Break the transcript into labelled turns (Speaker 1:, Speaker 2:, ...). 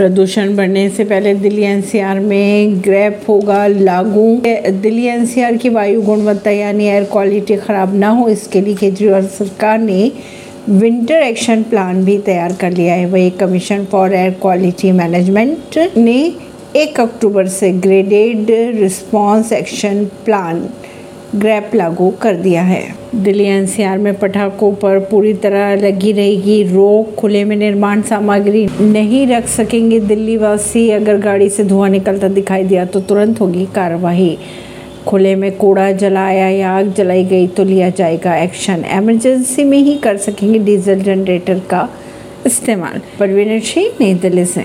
Speaker 1: प्रदूषण बढ़ने से पहले दिल्ली एनसीआर में ग्रैप होगा लागू। दिल्ली एनसीआर की वायु गुणवत्ता यानी एयर क्वालिटी खराब ना हो, इसके लिए केजरीवाल सरकार ने विंटर एक्शन प्लान भी तैयार कर लिया है। वही commission for air quality management ने एक अक्टूबर से graded response action plan GRAP लागू कर दिया है। दिल्ली एनसीआर में पटाखों पर पूरी तरह लगी रहेगी रोक। खुले में निर्माण सामग्री नहीं रख सकेंगे दिल्ली वासी अगर गाड़ी से धुआँ निकलता दिखाई दिया तो तुरंत होगी कार्रवाई। खुले में कूड़ा जलाया या आग जलाई गई तो लिया जाएगा एक्शन। एमरजेंसी में ही कर सकेंगे डीजल जनरेटर का इस्तेमाल। परवीन सिंह, नई दिल्ली से।